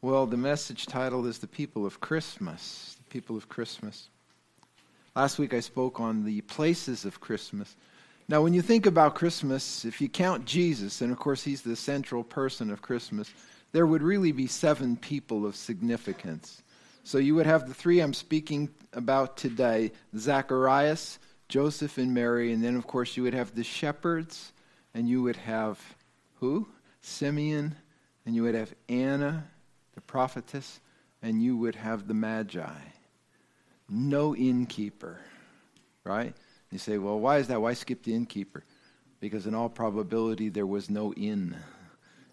Well, the message title is The People of Christmas. The People of Christmas. Last week I spoke on the places of Christmas. Now, when you think about Christmas, if you count Jesus, and of course he's the central person of Christmas, there would really be seven people of significance. So you would have the three I'm speaking about today Zacharias, Joseph, and Mary, and then, of course, you would have the shepherds, and you would have who? Simeon, and you would have Anna the prophetess, and you would have the magi. No innkeeper, right? You say, well, why is that? Why skip the innkeeper? Because in all probability, there was no inn.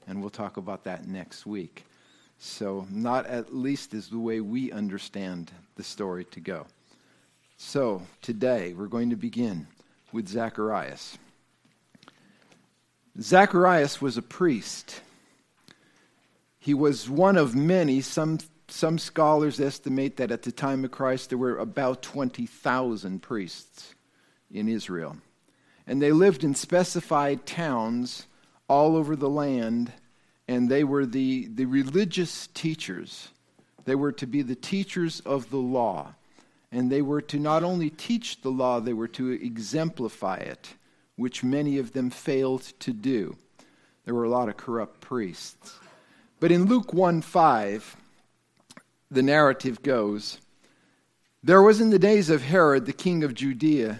And we'll talk about that next week. So, not at least is the way we understand the story to go. So, today we're going to begin with Zacharias. Zacharias was a priest. He was one of many. Some, some scholars estimate that at the time of Christ there were about 20,000 priests in Israel. And they lived in specified towns all over the land, and they were the, the religious teachers. They were to be the teachers of the law. And they were to not only teach the law, they were to exemplify it, which many of them failed to do. There were a lot of corrupt priests. But in Luke 1 5, the narrative goes There was in the days of Herod, the king of Judea,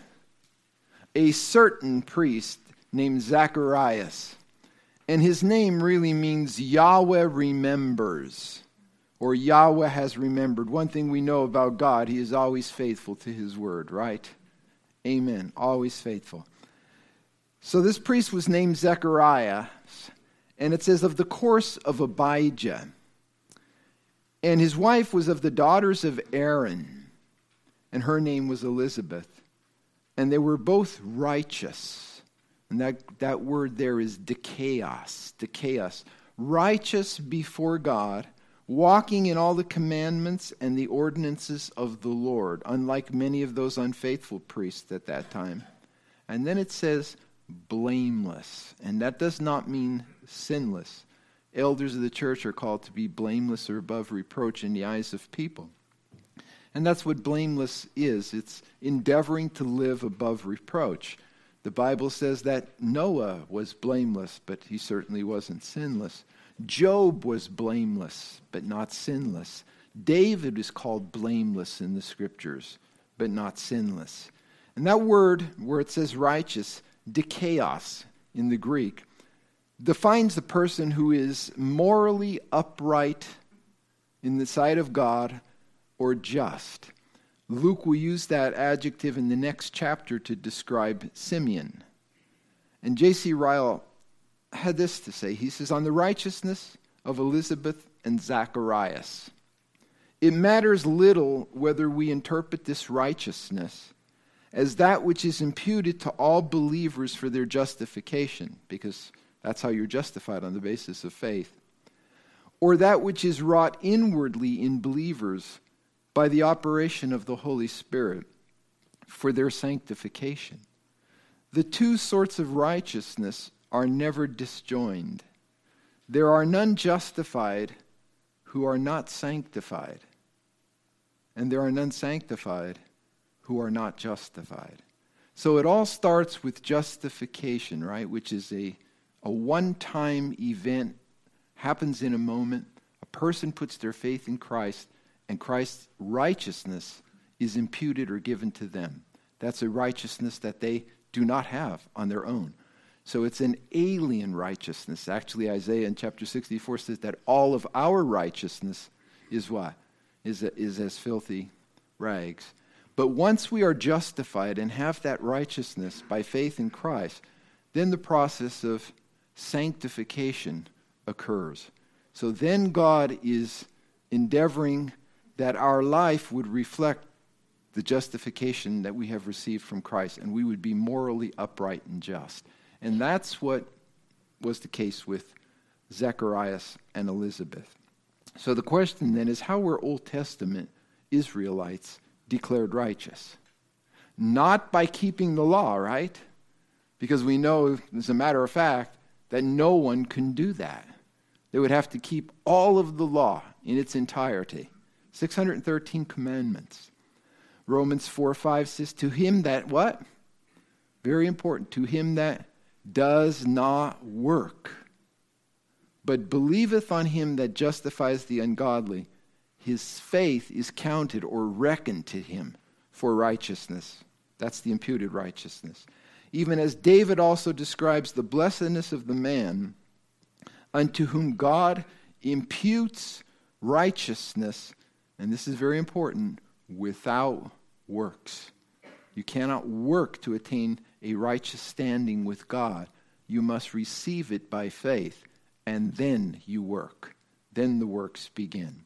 a certain priest named Zacharias. And his name really means Yahweh remembers, or Yahweh has remembered. One thing we know about God, he is always faithful to his word, right? Amen. Always faithful. So this priest was named Zechariah, and it says, of the course of Abijah. And his wife was of the daughters of Aaron, and her name was Elizabeth. And they were both righteous. And that, that word there is dikaios, dikaios. Righteous before God, walking in all the commandments and the ordinances of the Lord, unlike many of those unfaithful priests at that time. And then it says, blameless. And that does not mean sinless. Elders of the church are called to be blameless or above reproach in the eyes of people. And that's what blameless is it's endeavoring to live above reproach. The Bible says that Noah was blameless, but he certainly wasn't sinless. Job was blameless, but not sinless. David is called blameless in the scriptures, but not sinless. And that word, where it says righteous, dikaios in the Greek, defines the person who is morally upright in the sight of God or just. Luke will use that adjective in the next chapter to describe Simeon. And J.C. Ryle had this to say He says, On the righteousness of Elizabeth and Zacharias, it matters little whether we interpret this righteousness as that which is imputed to all believers for their justification, because that's how you're justified on the basis of faith. Or that which is wrought inwardly in believers by the operation of the Holy Spirit for their sanctification. The two sorts of righteousness are never disjoined. There are none justified who are not sanctified, and there are none sanctified who are not justified. So it all starts with justification, right? Which is a a one time event, happens in a moment. A person puts their faith in Christ, and Christ's righteousness is imputed or given to them. That's a righteousness that they do not have on their own. So it's an alien righteousness. Actually, Isaiah in chapter 64 says that all of our righteousness is what? Is, is as filthy rags. But once we are justified and have that righteousness by faith in Christ, then the process of sanctification occurs. So then God is endeavoring that our life would reflect the justification that we have received from Christ, and we would be morally upright and just. And that's what was the case with Zacharias and Elizabeth. So the question then is how were Old Testament Israelites declared righteous? Not by keeping the law, right? Because we know, as a matter of fact, that no one can do that. They would have to keep all of the law in its entirety. 613 commandments. Romans 4 5 says, To him that what? Very important. To him that does not work, but believeth on him that justifies the ungodly, his faith is counted or reckoned to him for righteousness. That's the imputed righteousness. Even as David also describes the blessedness of the man unto whom God imputes righteousness, and this is very important, without works. You cannot work to attain a righteous standing with God. You must receive it by faith, and then you work. Then the works begin.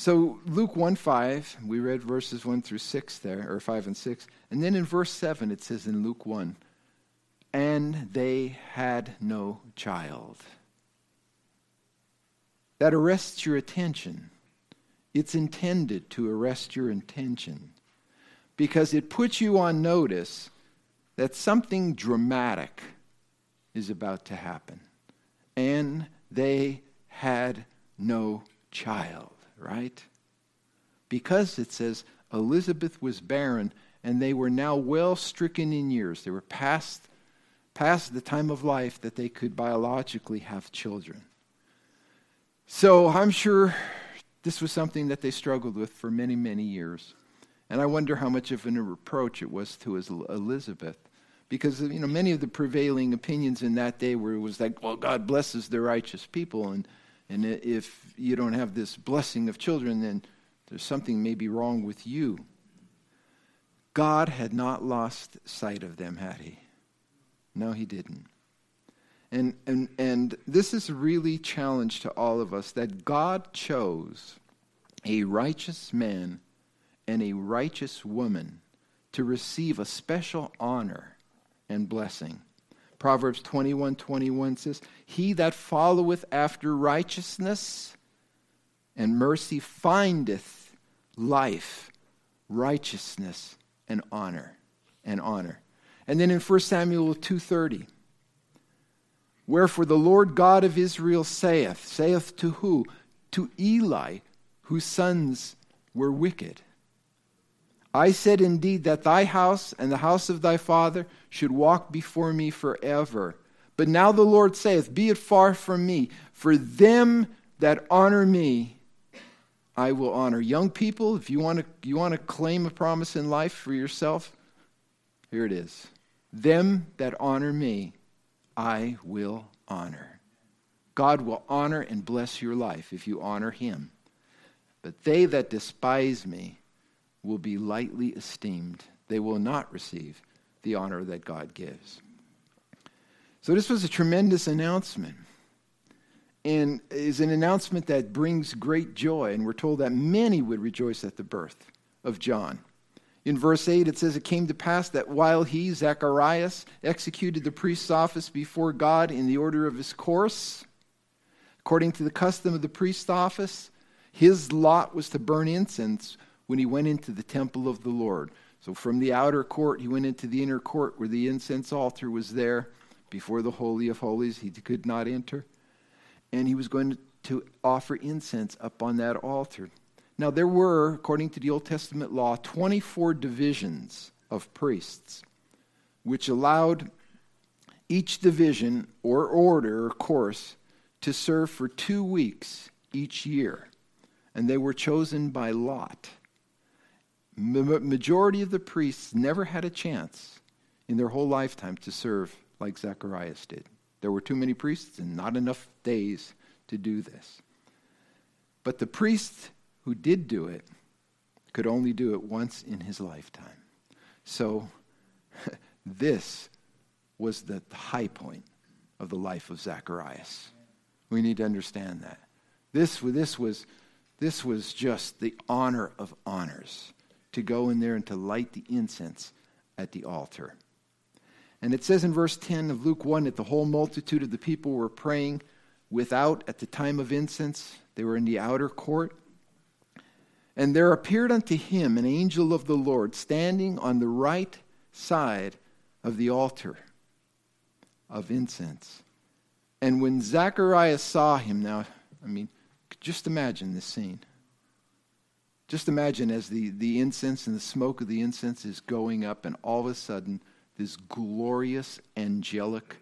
So, Luke 1 5, we read verses 1 through 6 there, or 5 and 6. And then in verse 7, it says in Luke 1, and they had no child. That arrests your attention. It's intended to arrest your attention because it puts you on notice that something dramatic is about to happen. And they had no child, right? Because it says Elizabeth was barren and they were now well stricken in years. They were past, past the time of life that they could biologically have children. So I'm sure this was something that they struggled with for many, many years. And I wonder how much of a reproach it was to Elizabeth because you know many of the prevailing opinions in that day were was like, well, God blesses the righteous people, and and if you don't have this blessing of children, then there's something maybe wrong with you. God had not lost sight of them, had he? No, he didn't. And, and, and this is really challenge to all of us that God chose a righteous man and a righteous woman to receive a special honor and blessing. Proverbs 21 21 says, He that followeth after righteousness and mercy findeth life, righteousness, and honor. And honor. And then in 1 Samuel 2:30, Wherefore the Lord God of Israel saith, saith to who? To Eli, whose sons were wicked. I said indeed that thy house and the house of thy father should walk before me forever. But now the Lord saith, Be it far from me, for them that honor me, I will honor. Young people, if you want to, you want to claim a promise in life for yourself, here it is. Them that honor me, I will honor. God will honor and bless your life if you honor him. But they that despise me, will be lightly esteemed. They will not receive the honor that God gives. So, this was a tremendous announcement. And is an announcement that brings great joy. And we're told that many would rejoice at the birth of John. In verse 8, it says, It came to pass that while he, Zacharias, executed the priest's office before God in the order of his course, according to the custom of the priest's office, his lot was to burn incense when he went into the temple of the Lord. So from the outer court, he went into the inner court where the incense altar was there before the Holy of Holies. He could not enter. And he was going to offer incense up on that altar. Now, there were, according to the Old Testament law, 24 divisions of priests, which allowed each division or order or course to serve for two weeks each year. And they were chosen by lot majority of the priests never had a chance in their whole lifetime to serve like Zacharias did. There were too many priests and not enough days to do this. But the priest who did do it could only do it once in his lifetime. So, this was the high point of the life of Zacharias. We need to understand that. This, this, was, this was just the honor of honors to go in there and to light the incense at the altar. And it says in verse 10 of Luke 1 that the whole multitude of the people were praying without at the time of incense. They were in the outer court. And there appeared unto him an angel of the Lord standing on the right side of the altar of incense. And when Zacharias saw him, now, I mean, Just imagine this scene. Just imagine as the, the incense and the smoke of the incense is going up, and all of a sudden, this glorious angelic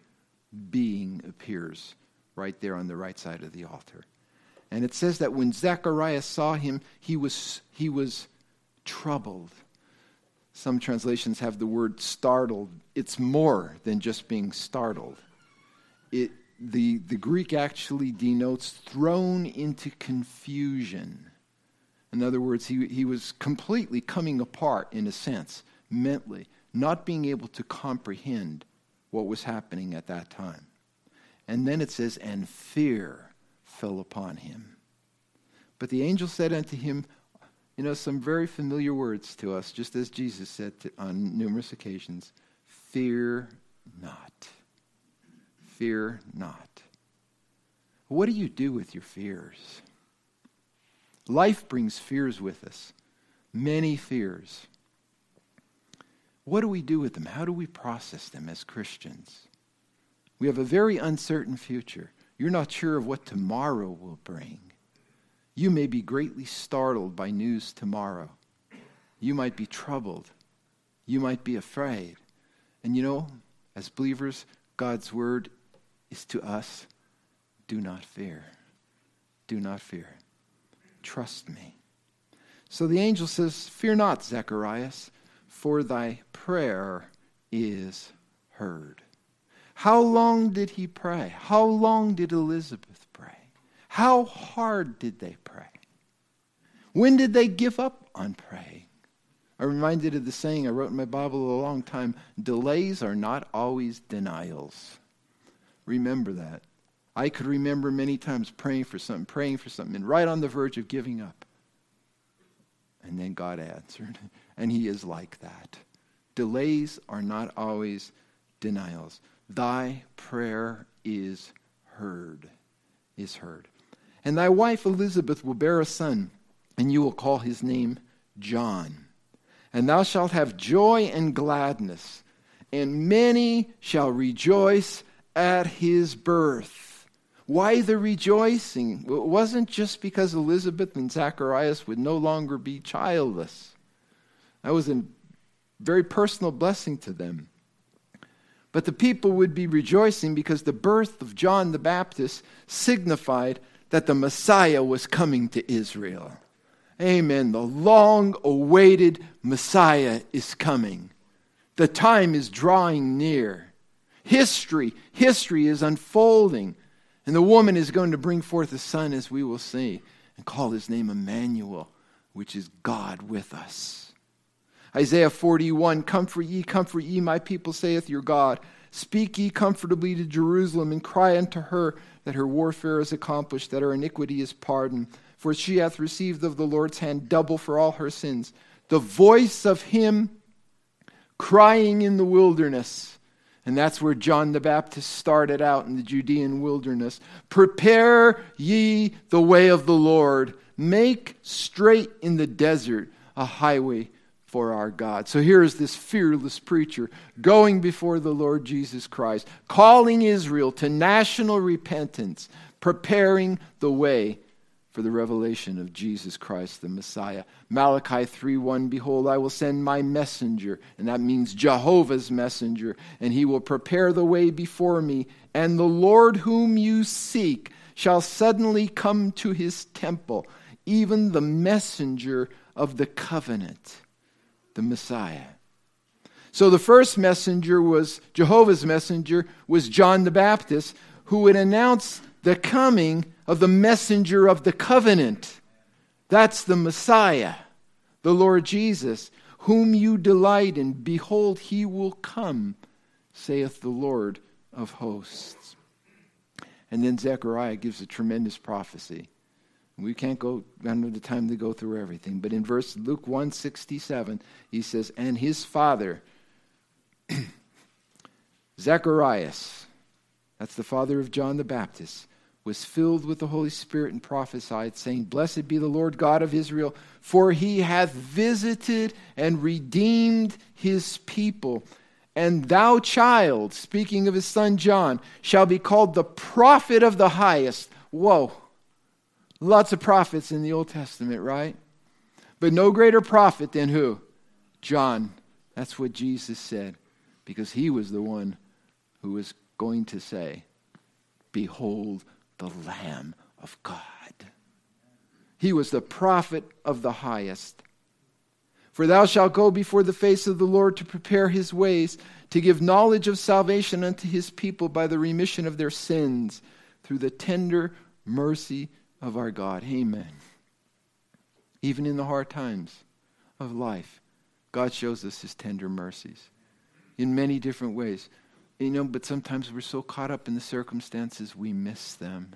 being appears right there on the right side of the altar. And it says that when Zacharias saw him, he was, he was troubled. Some translations have the word startled. It's more than just being startled. It, the, the Greek actually denotes thrown into confusion. In other words, he, he was completely coming apart, in a sense, mentally, not being able to comprehend what was happening at that time. And then it says, and fear fell upon him. But the angel said unto him, you know, some very familiar words to us, just as Jesus said to, on numerous occasions Fear not. Fear not. What do you do with your fears? Life brings fears with us, many fears. What do we do with them? How do we process them as Christians? We have a very uncertain future. You're not sure of what tomorrow will bring. You may be greatly startled by news tomorrow. You might be troubled. You might be afraid. And you know, as believers, God's word is to us do not fear. Do not fear. Trust me. So the angel says, Fear not, Zacharias, for thy prayer is heard. How long did he pray? How long did Elizabeth pray? How hard did they pray? When did they give up on praying? I'm reminded of the saying I wrote in my Bible a long time delays are not always denials. Remember that. I could remember many times praying for something, praying for something, and right on the verge of giving up. And then God answered. And He is like that. Delays are not always denials. Thy prayer is heard, is heard. And thy wife Elizabeth will bear a son, and you will call his name John. And thou shalt have joy and gladness, and many shall rejoice at his birth. Why the rejoicing? It wasn't just because Elizabeth and Zacharias would no longer be childless. That was a very personal blessing to them. But the people would be rejoicing because the birth of John the Baptist signified that the Messiah was coming to Israel. Amen. The long awaited Messiah is coming. The time is drawing near. History, history is unfolding. And the woman is going to bring forth a son, as we will see, and call his name Emmanuel, which is God with us. Isaiah 41 Comfort ye, comfort ye, my people, saith your God. Speak ye comfortably to Jerusalem, and cry unto her that her warfare is accomplished, that her iniquity is pardoned. For she hath received of the Lord's hand double for all her sins. The voice of him crying in the wilderness. And that's where John the Baptist started out in the Judean wilderness. Prepare ye the way of the Lord, make straight in the desert a highway for our God. So here is this fearless preacher going before the Lord Jesus Christ, calling Israel to national repentance, preparing the way for the revelation of Jesus Christ the Messiah. Malachi 3:1 Behold I will send my messenger and that means Jehovah's messenger and he will prepare the way before me and the Lord whom you seek shall suddenly come to his temple even the messenger of the covenant the Messiah. So the first messenger was Jehovah's messenger was John the Baptist who would announce the coming of the messenger of the covenant. That's the Messiah, the Lord Jesus, whom you delight in. Behold, he will come, saith the Lord of hosts. And then Zechariah gives a tremendous prophecy. We can't go, I don't have the time to go through everything. But in verse Luke 167, he says, And his father, Zacharias, that's the father of John the Baptist, was filled with the Holy Spirit and prophesied, saying, Blessed be the Lord God of Israel, for he hath visited and redeemed his people. And thou, child, speaking of his son John, shall be called the prophet of the highest. Whoa Lots of prophets in the Old Testament, right? But no greater prophet than who? John. That's what Jesus said, because he was the one who was going to say, Behold the Lamb of God. He was the prophet of the highest. For thou shalt go before the face of the Lord to prepare his ways, to give knowledge of salvation unto his people by the remission of their sins, through the tender mercy of our God. Amen. Even in the hard times of life, God shows us his tender mercies in many different ways. You know, but sometimes we're so caught up in the circumstances we miss them.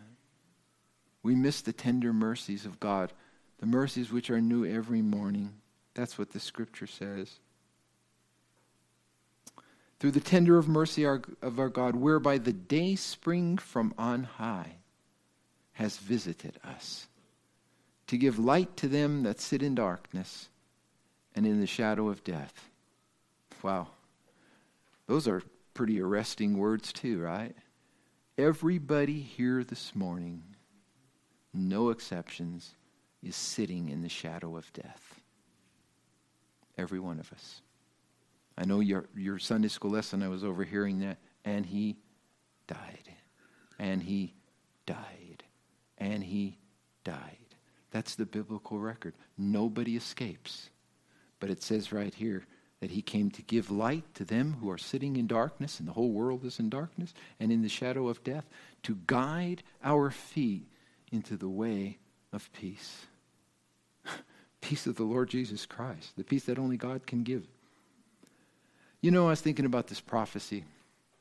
We miss the tender mercies of God, the mercies which are new every morning. That's what the scripture says. Through the tender of mercy of our God, whereby the day spring from on high has visited us, to give light to them that sit in darkness and in the shadow of death. Wow. Those are pretty arresting words, too, right? Everybody here this morning, no exceptions, is sitting in the shadow of death. Every one of us. I know your, your Sunday school lesson, I was overhearing that, and he died. And he died. And he died. That's the biblical record. Nobody escapes. But it says right here that he came to give light to them who are sitting in darkness, and the whole world is in darkness and in the shadow of death, to guide our feet into the way of peace. peace of the Lord Jesus Christ, the peace that only God can give. You know, I was thinking about this prophecy.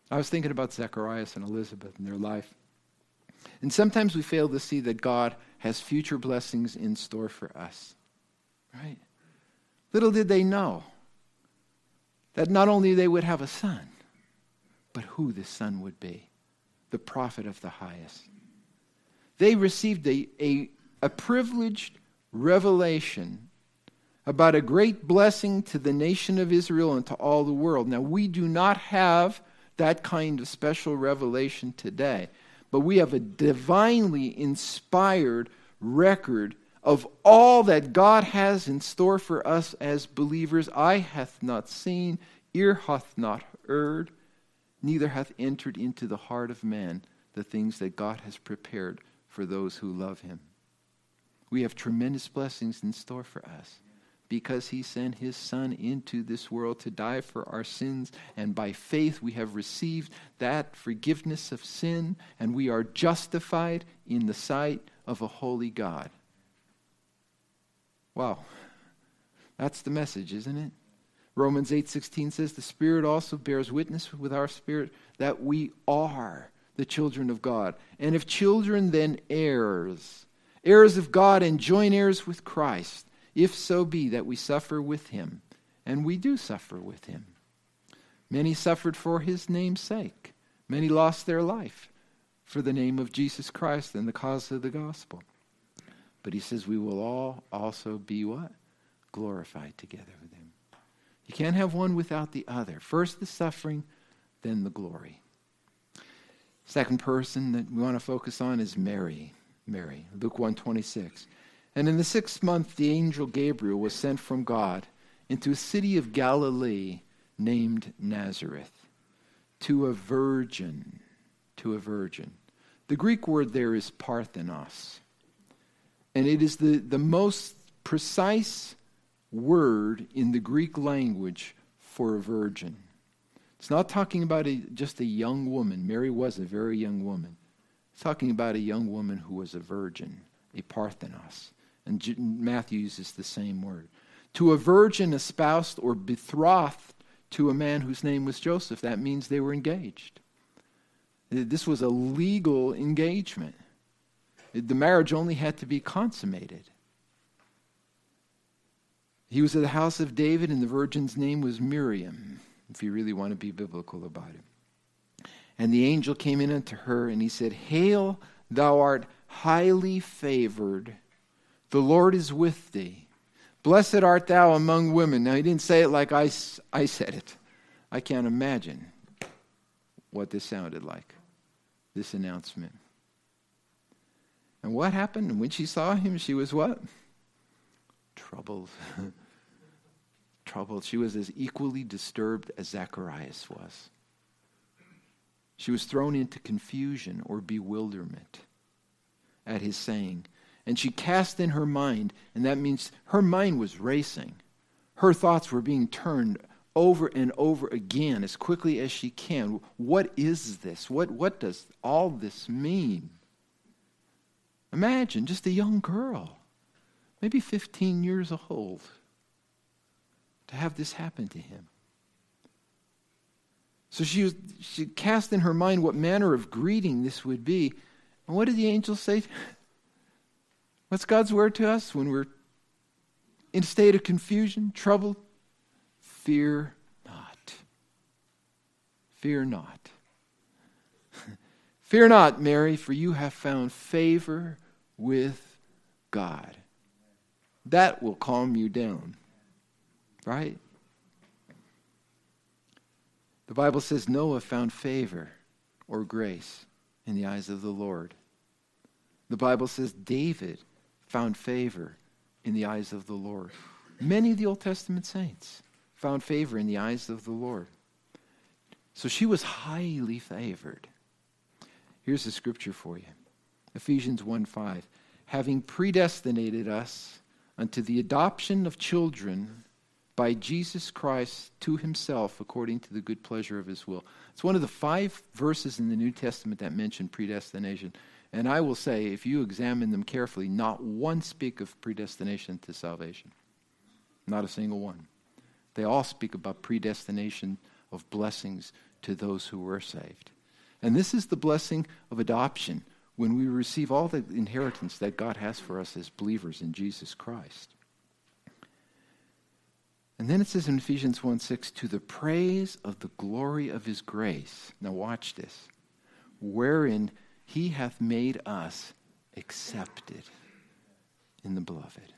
I was thinking about Zacharias and Elizabeth and their life. And sometimes we fail to see that God has future blessings in store for us. Right? Little did they know that not only they would have a son, but who the son would be the prophet of the highest. They received a, a, a privileged revelation about a great blessing to the nation of Israel and to all the world. Now, we do not have that kind of special revelation today, but we have a divinely inspired record of all that God has in store for us as believers, eye hath not seen, ear hath not heard, neither hath entered into the heart of man the things that God has prepared for those who love him. We have tremendous blessings in store for us because he sent his son into this world to die for our sins and by faith we have received that forgiveness of sin and we are justified in the sight of a holy God. Wow. That's the message, isn't it? Romans 8:16 says the Spirit also bears witness with our spirit that we are the children of God. And if children then heirs, heirs of God and joint heirs with Christ, if so be that we suffer with him, and we do suffer with him. Many suffered for his name's sake. Many lost their life for the name of Jesus Christ and the cause of the gospel. But he says we will all also be what? Glorified together with him. You can't have one without the other. First the suffering, then the glory. Second person that we want to focus on is Mary. Mary, Luke 126. And in the sixth month the angel Gabriel was sent from God into a city of Galilee named Nazareth to a virgin, to a virgin. The Greek word there is parthenos. And it is the, the most precise word in the Greek language for a virgin. It's not talking about a, just a young woman. Mary was a very young woman. It's talking about a young woman who was a virgin, a parthenos. And Matthew uses the same word. To a virgin espoused or betrothed to a man whose name was Joseph, that means they were engaged. This was a legal engagement. The marriage only had to be consummated. He was at the house of David, and the virgin's name was Miriam, if you really want to be biblical about it. And the angel came in unto her, and he said, Hail, thou art highly favored. The Lord is with thee. Blessed art thou among women. Now, he didn't say it like I, I said it. I can't imagine what this sounded like, this announcement. And what happened? And when she saw him, she was what? Troubled. Troubled. She was as equally disturbed as Zacharias was. She was thrown into confusion or bewilderment at his saying. And she cast in her mind, and that means her mind was racing. Her thoughts were being turned over and over again as quickly as she can. What is this? What, what does all this mean? Imagine just a young girl, maybe 15 years old, to have this happen to him. So she, was, she cast in her mind what manner of greeting this would be. And what did the angel say? What's God's word to us when we're in a state of confusion, trouble? Fear not. Fear not. Fear not, Mary, for you have found favor with God. That will calm you down, right? The Bible says Noah found favor or grace in the eyes of the Lord. The Bible says David found favor in the eyes of the Lord. Many of the Old Testament saints found favor in the eyes of the Lord. So she was highly favored. Here's the scripture for you Ephesians 1 5. Having predestinated us unto the adoption of children by Jesus Christ to himself according to the good pleasure of his will. It's one of the five verses in the New Testament that mention predestination. And I will say, if you examine them carefully, not one speak of predestination to salvation. Not a single one. They all speak about predestination of blessings to those who were saved. And this is the blessing of adoption when we receive all the inheritance that God has for us as believers in Jesus Christ. And then it says in Ephesians 1 6, to the praise of the glory of his grace. Now watch this. Wherein he hath made us accepted in the beloved.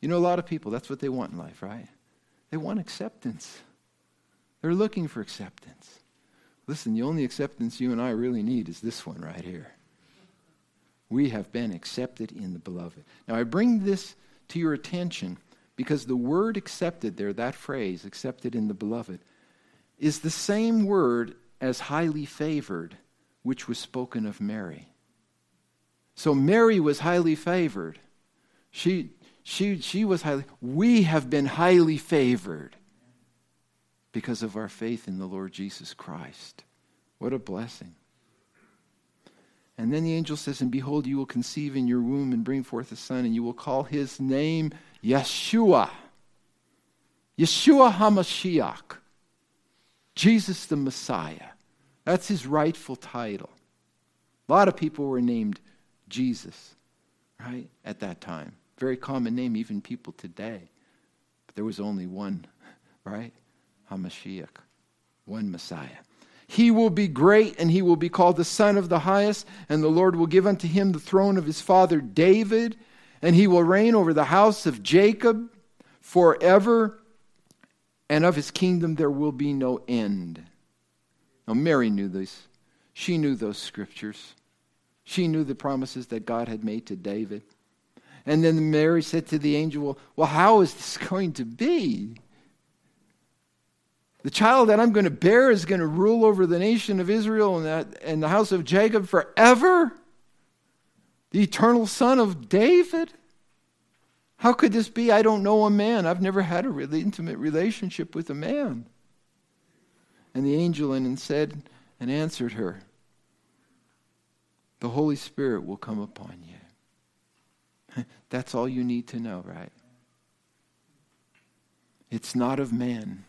You know, a lot of people, that's what they want in life, right? They want acceptance. They're looking for acceptance. Listen, the only acceptance you and I really need is this one right here. We have been accepted in the beloved. Now, I bring this to your attention because the word accepted there, that phrase, accepted in the beloved, is the same word as highly favored, which was spoken of Mary. So Mary was highly favored. She, she, she was highly, we have been highly favored because of our faith in the Lord Jesus Christ. What a blessing. And then the angel says, And behold, you will conceive in your womb and bring forth a son, and you will call his name Yeshua. Yeshua HaMashiach. Jesus the Messiah. That's his rightful title. A lot of people were named Jesus, right, at that time. Very common name, even people today. But there was only one, right? HaMashiach, one Messiah. He will be great, and he will be called the Son of the Highest, and the Lord will give unto him the throne of his father David, and he will reign over the house of Jacob forever, and of his kingdom there will be no end. Now, Mary knew this. She knew those scriptures. She knew the promises that God had made to David. And then Mary said to the angel, Well, how is this going to be? The child that I'm going to bear is going to rule over the nation of Israel and, that, and the house of Jacob forever? The eternal son of David? How could this be? I don't know a man. I've never had a really intimate relationship with a man. And the angel and said and answered her, The Holy Spirit will come upon you. That's all you need to know, right? It's not of man.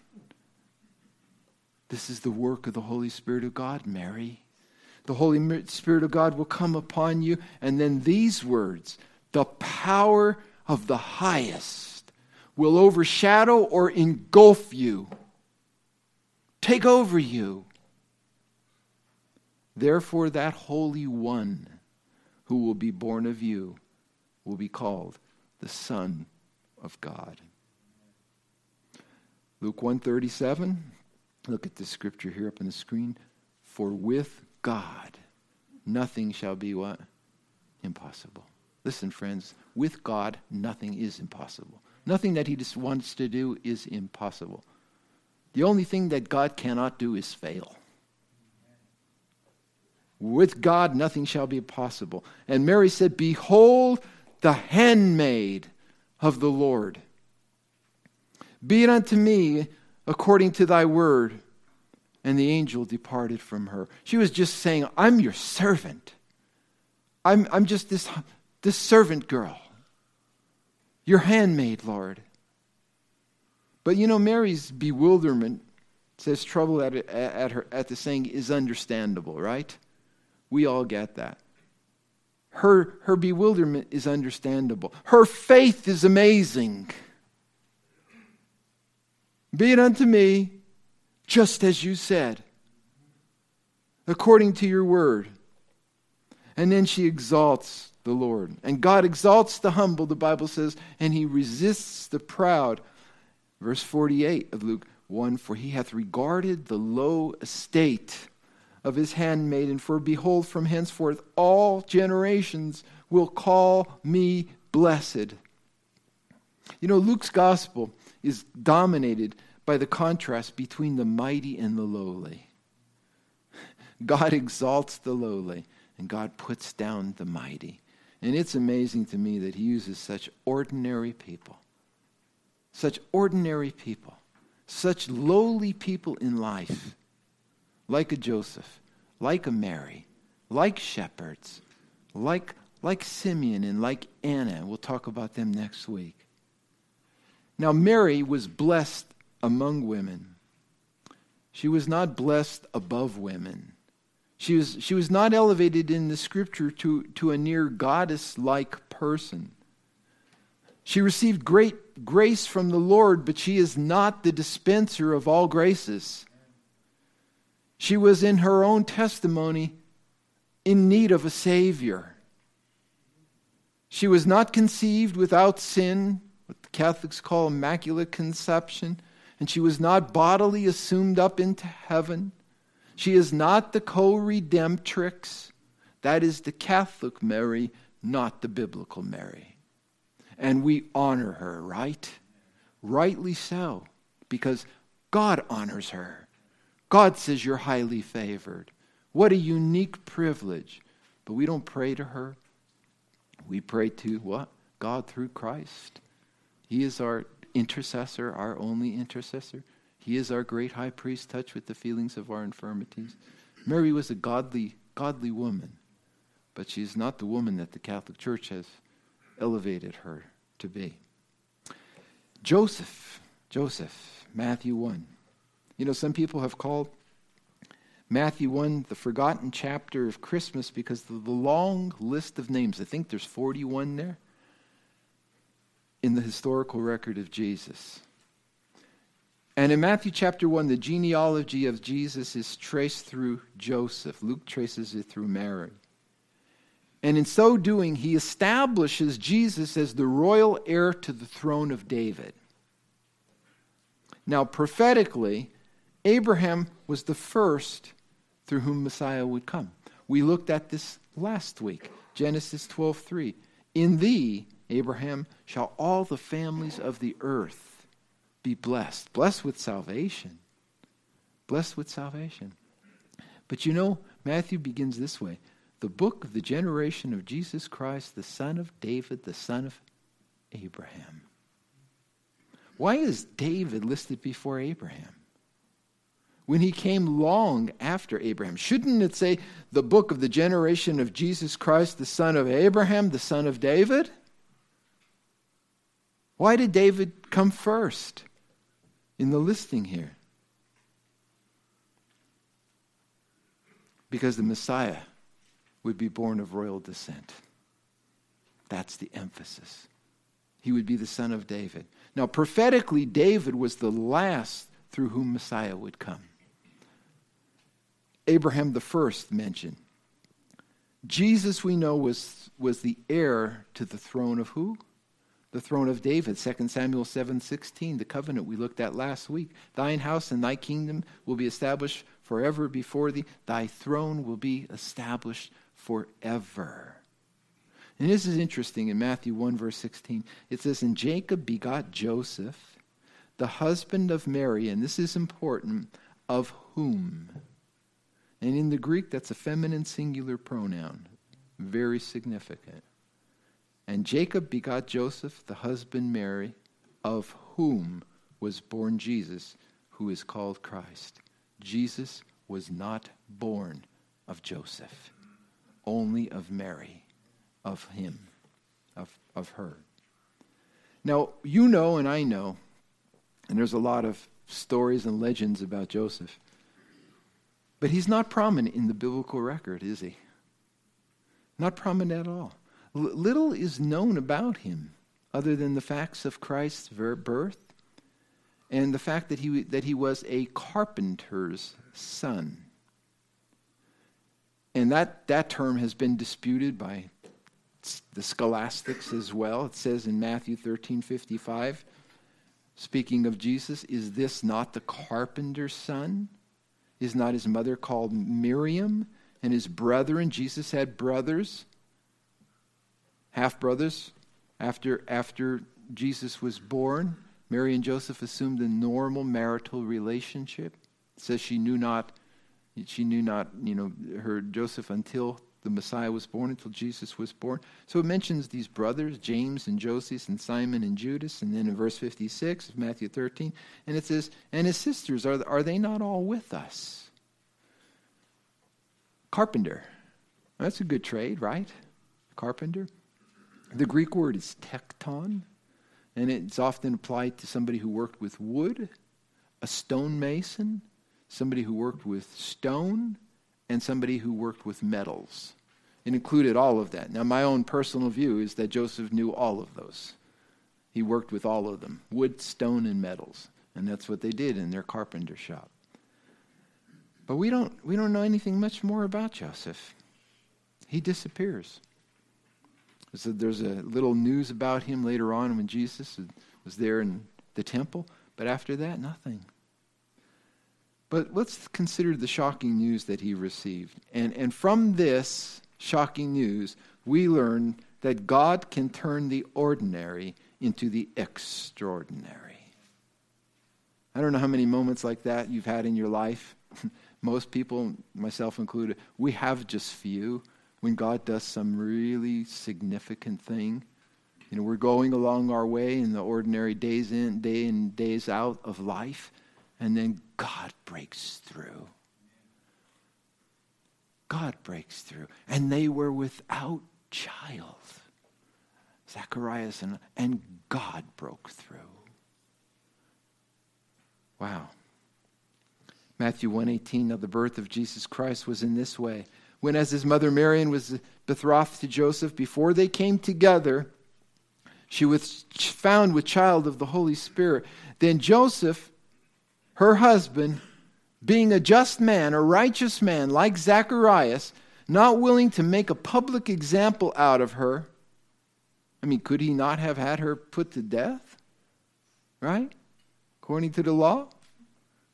This is the work of the Holy Spirit of God, Mary. The Holy Spirit of God will come upon you. And then these words the power of the highest will overshadow or engulf you, take over you. Therefore, that Holy One who will be born of you will be called the Son of God. Luke 137 Look at this scripture here up on the screen. For with God, nothing shall be what? impossible. Listen, friends, with God, nothing is impossible. Nothing that He just wants to do is impossible. The only thing that God cannot do is fail. With God, nothing shall be possible. And Mary said, Behold, the handmaid of the Lord. Be it unto me according to thy word. And the angel departed from her. She was just saying, I'm your servant. I'm, I'm just this, this servant girl. Your handmaid, Lord. But you know, Mary's bewilderment says trouble at, at, her, at the saying is understandable, right? We all get that. Her, her bewilderment is understandable. Her faith is amazing. Be it unto me just as you said, according to your word. And then she exalts the Lord. And God exalts the humble, the Bible says, and he resists the proud. Verse 48 of Luke 1 For he hath regarded the low estate of his handmaiden. For behold, from henceforth all generations will call me blessed. You know, Luke's gospel is dominated by the contrast between the mighty and the lowly. God exalts the lowly, and God puts down the mighty. And it's amazing to me that he uses such ordinary people, such ordinary people, such lowly people in life like a Joseph, like a Mary, like shepherds, like, like Simeon and like Anna. We'll talk about them next week. Now, Mary was blessed among women. She was not blessed above women. She was, she was not elevated in the scripture to, to a near goddess like person. She received great grace from the Lord, but she is not the dispenser of all graces. She was in her own testimony in need of a Savior. She was not conceived without sin, Catholics call immaculate conception, and she was not bodily assumed up into heaven. She is not the co redemptrix. That is the Catholic Mary, not the biblical Mary. And we honor her, right? Rightly so, because God honors her. God says you're highly favored. What a unique privilege. But we don't pray to her. We pray to what? God through Christ. He is our intercessor, our only intercessor. He is our great high priest, touched with the feelings of our infirmities. Mary was a godly, godly woman, but she is not the woman that the Catholic Church has elevated her to be. Joseph, Joseph, Matthew 1. You know, some people have called Matthew 1 the forgotten chapter of Christmas because of the long list of names. I think there's 41 there in the historical record of Jesus. And in Matthew chapter 1, the genealogy of Jesus is traced through Joseph. Luke traces it through Mary. And in so doing, he establishes Jesus as the royal heir to the throne of David. Now, prophetically, Abraham was the first through whom Messiah would come. We looked at this last week. Genesis 12:3. In thee, Abraham, shall all the families of the earth be blessed. Blessed with salvation. Blessed with salvation. But you know, Matthew begins this way. The book of the generation of Jesus Christ, the son of David, the son of Abraham. Why is David listed before Abraham? when he came long after Abraham. Shouldn't it say the book of the generation of Jesus Christ, the son of Abraham, the son of David? Why did David come first in the listing here? Because the Messiah would be born of royal descent. That's the emphasis. He would be the son of David. Now, prophetically, David was the last through whom Messiah would come. Abraham the first mentioned. Jesus, we know, was, was the heir to the throne of who? The throne of David. 2 Samuel 7:16, the covenant we looked at last week. Thine house and thy kingdom will be established forever before thee. Thy throne will be established forever. And this is interesting in Matthew 1, verse 16. It says, And Jacob begot Joseph, the husband of Mary, and this is important, of whom? And in the Greek, that's a feminine singular pronoun. Very significant. And Jacob begot Joseph, the husband Mary, of whom was born Jesus, who is called Christ. Jesus was not born of Joseph, only of Mary, of him, of, of her. Now, you know and I know, and there's a lot of stories and legends about Joseph, but he's not prominent in the biblical record, is he? Not prominent at all. Little is known about him other than the facts of Christ's birth and the fact that he, that he was a carpenter's son. And that, that term has been disputed by the scholastics as well. It says in Matthew 13 55, speaking of Jesus, is this not the carpenter's son? Is not his mother called Miriam? And his brethren, Jesus had brothers, half brothers, after, after Jesus was born. Mary and Joseph assumed a normal marital relationship. It says she knew not, she knew not, you know, her Joseph until the Messiah was born, until Jesus was born. So it mentions these brothers, James and Joseph and Simon and Judas, and then in verse 56 of Matthew 13, and it says, and his sisters, are, are they not all with us? Carpenter. That's a good trade, right? Carpenter. The Greek word is tekton, and it's often applied to somebody who worked with wood, a stonemason, somebody who worked with stone, and somebody who worked with metals. It included all of that. Now, my own personal view is that Joseph knew all of those. He worked with all of them wood, stone, and metals. And that's what they did in their carpenter shop. But we don't, we don't know anything much more about Joseph. He disappears. So there's a little news about him later on when Jesus was there in the temple, but after that, nothing. But let's consider the shocking news that he received. And, and from this shocking news, we learn that God can turn the ordinary into the extraordinary. I don't know how many moments like that you've had in your life. Most people, myself included, we have just few when God does some really significant thing. You know, we're going along our way in the ordinary days in, day in, days out of life, and then God breaks through. God breaks through. And they were without child. Zacharias and, and God broke through. Wow. Matthew 118, now the birth of Jesus Christ was in this way when, as his mother Marian was betrothed to Joseph, before they came together, she was found with child of the Holy Spirit. Then Joseph, her husband, being a just man, a righteous man, like Zacharias, not willing to make a public example out of her. I mean, could he not have had her put to death? Right? According to the law?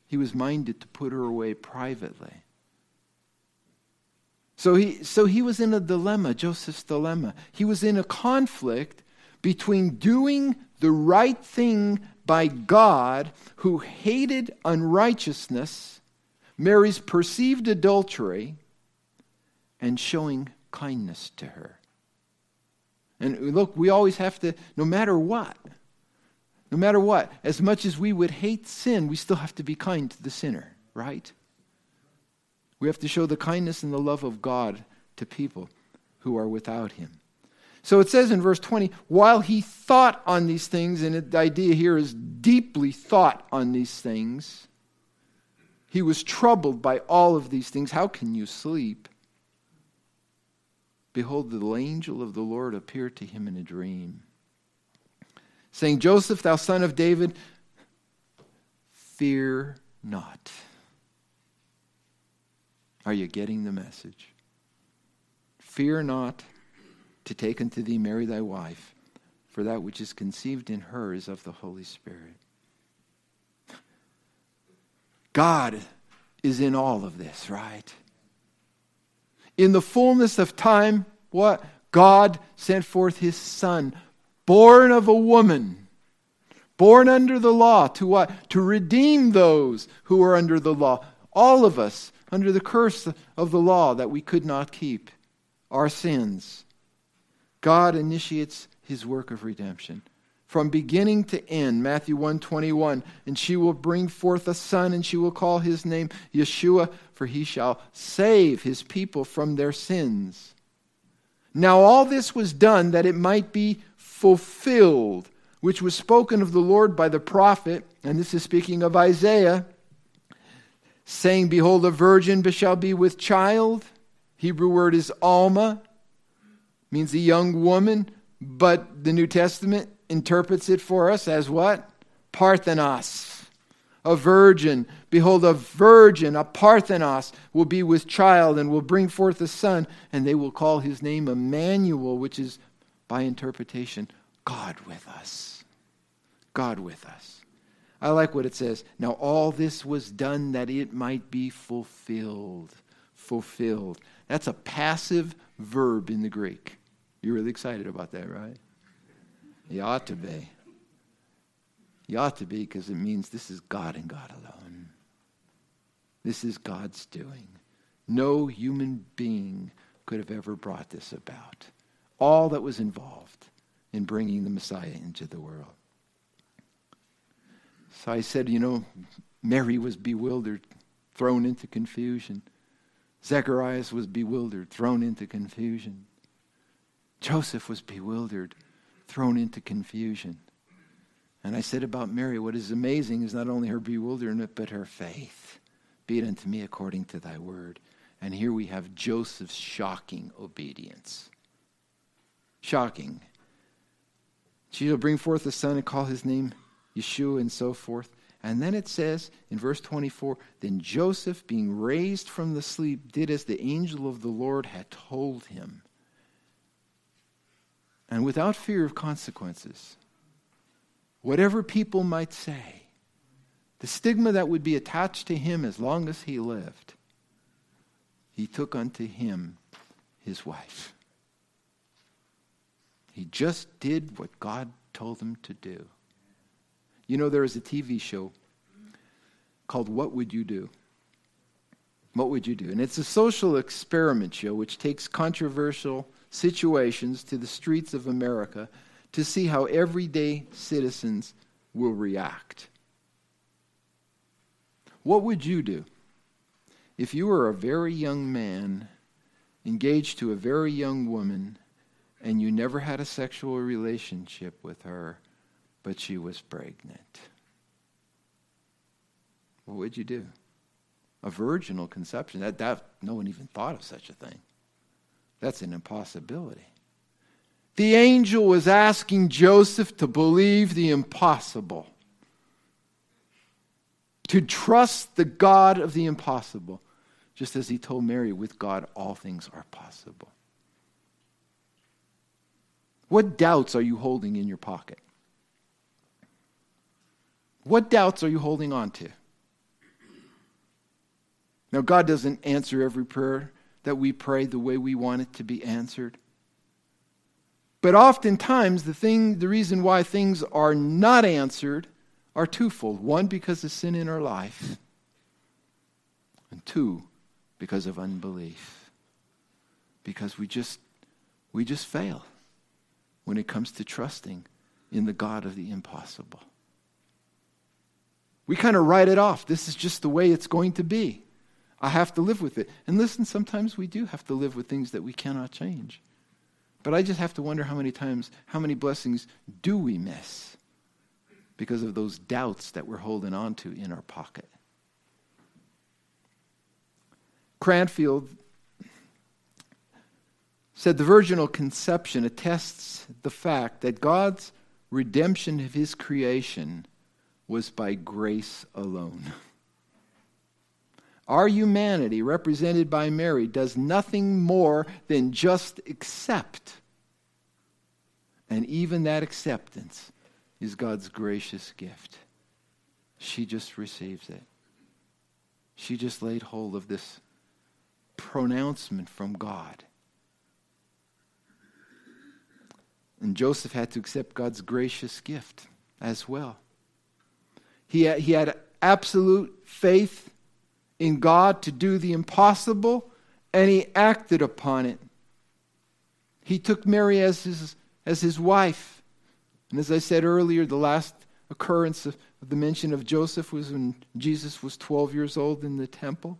He was minded to put her away privately. So he, so he was in a dilemma, Joseph's dilemma. He was in a conflict between doing the right thing by God, who hated unrighteousness, Mary's perceived adultery, and showing kindness to her. And look, we always have to, no matter what, no matter what, as much as we would hate sin, we still have to be kind to the sinner, right? We have to show the kindness and the love of God to people who are without him. So it says in verse 20, while he thought on these things, and the idea here is deeply thought on these things, he was troubled by all of these things. How can you sleep? Behold, the angel of the Lord appeared to him in a dream, saying, Joseph, thou son of David, fear not. Are you getting the message? Fear not to take unto thee Mary thy wife, for that which is conceived in her is of the Holy Spirit. God is in all of this, right? In the fullness of time, what? God sent forth his Son, born of a woman, born under the law, to what? To redeem those who are under the law. All of us under the curse of the law that we could not keep, our sins. God initiates his work of redemption from beginning to end matthew 121 and she will bring forth a son and she will call his name yeshua for he shall save his people from their sins now all this was done that it might be fulfilled which was spoken of the lord by the prophet and this is speaking of isaiah saying behold a virgin shall be with child hebrew word is alma means a young woman but the new testament interprets it for us as what? Parthenos. A virgin. Behold, a virgin, a Parthenos, will be with child and will bring forth a son, and they will call his name Emmanuel, which is, by interpretation, God with us. God with us. I like what it says. Now, all this was done that it might be fulfilled. Fulfilled. That's a passive verb in the Greek. You're really excited about that, right? You ought to be. You ought to be because it means this is God and God alone. This is God's doing. No human being could have ever brought this about. All that was involved in bringing the Messiah into the world. So I said, you know, Mary was bewildered, thrown into confusion. Zacharias was bewildered, thrown into confusion. Joseph was bewildered, thrown into confusion. And I said about Mary, what is amazing is not only her bewilderment, but her faith. Be it unto me according to thy word. And here we have Joseph's shocking obedience. Shocking. She will bring forth a son and call his name Yeshua and so forth. And then it says in verse 24 Then Joseph, being raised from the sleep, did as the angel of the Lord had told him and without fear of consequences, whatever people might say, the stigma that would be attached to him as long as he lived, he took unto him his wife. He just did what God told him to do. You know, there is a TV show called What Would You Do? What would you do? And it's a social experiment show which takes controversial situations to the streets of America to see how everyday citizens will react. What would you do if you were a very young man engaged to a very young woman and you never had a sexual relationship with her, but she was pregnant? What would you do? A virginal conception. That, that no one even thought of such a thing. That's an impossibility. The angel was asking Joseph to believe the impossible, to trust the God of the impossible, just as he told Mary, with God, all things are possible. What doubts are you holding in your pocket? What doubts are you holding on to? Now, God doesn't answer every prayer that we pray the way we want it to be answered. But oftentimes, the, thing, the reason why things are not answered are twofold. One, because of sin in our life, and two, because of unbelief. Because we just, we just fail when it comes to trusting in the God of the impossible. We kind of write it off. This is just the way it's going to be. I have to live with it. And listen, sometimes we do have to live with things that we cannot change. But I just have to wonder how many times, how many blessings do we miss because of those doubts that we're holding on to in our pocket? Cranfield said the virginal conception attests the fact that God's redemption of his creation was by grace alone. Our humanity, represented by Mary, does nothing more than just accept. And even that acceptance is God's gracious gift. She just receives it. She just laid hold of this pronouncement from God. And Joseph had to accept God's gracious gift as well. He had, he had absolute faith in God to do the impossible, and he acted upon it. He took Mary as his, as his wife. And as I said earlier, the last occurrence of, of the mention of Joseph was when Jesus was 12 years old in the temple.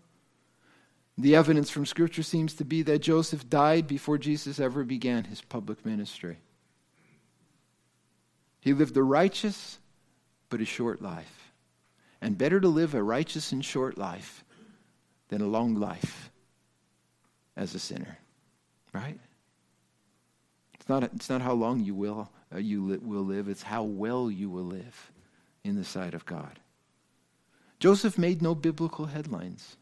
The evidence from Scripture seems to be that Joseph died before Jesus ever began his public ministry. He lived a righteous but a short life. And better to live a righteous and short life than a long life as a sinner. Right? It's not, it's not how long you will, uh, you li- will live, it's how well you will live in the sight of God. Joseph made no biblical headlines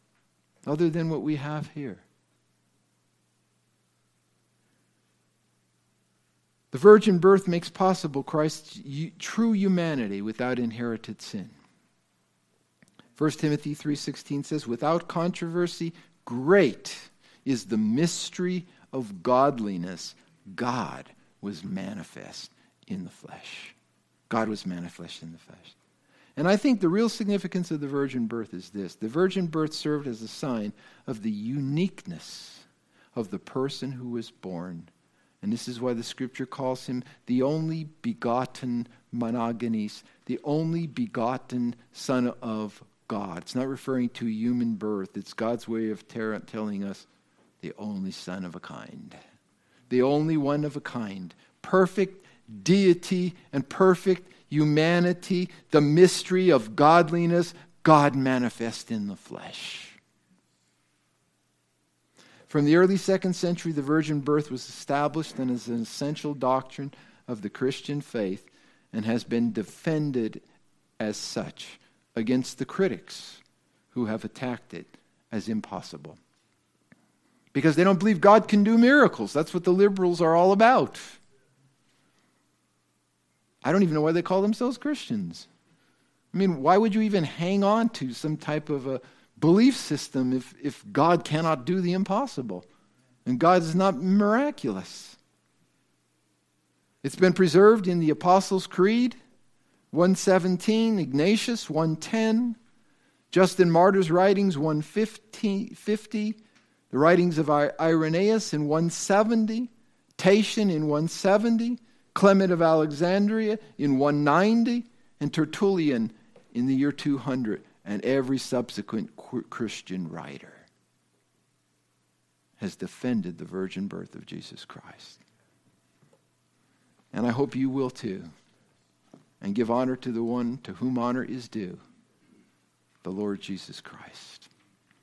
other than what we have here. The virgin birth makes possible Christ's true humanity without inherited sin. 1 Timothy 3:16 says without controversy great is the mystery of godliness God was manifest in the flesh. God was manifest in the flesh. And I think the real significance of the virgin birth is this the virgin birth served as a sign of the uniqueness of the person who was born. And this is why the scripture calls him the only begotten monogenes, the only begotten Son of God. It's not referring to human birth, it's God's way of ter- telling us the only Son of a kind, the only one of a kind, perfect deity and perfect humanity, the mystery of godliness, God manifest in the flesh. From the early second century, the virgin birth was established and is an essential doctrine of the Christian faith and has been defended as such against the critics who have attacked it as impossible. Because they don't believe God can do miracles. That's what the liberals are all about. I don't even know why they call themselves Christians. I mean, why would you even hang on to some type of a belief system if, if God cannot do the impossible? And God is not miraculous. It's been preserved in the Apostles' Creed, 117, Ignatius, 110, Justin Martyr's writings, 150, the writings of Irenaeus in 170, Tatian in 170, Clement of Alexandria in 190, and Tertullian in the year 200, and every subsequent Christian writer has defended the virgin birth of Jesus Christ. And I hope you will too. And give honor to the one to whom honor is due, the Lord Jesus Christ.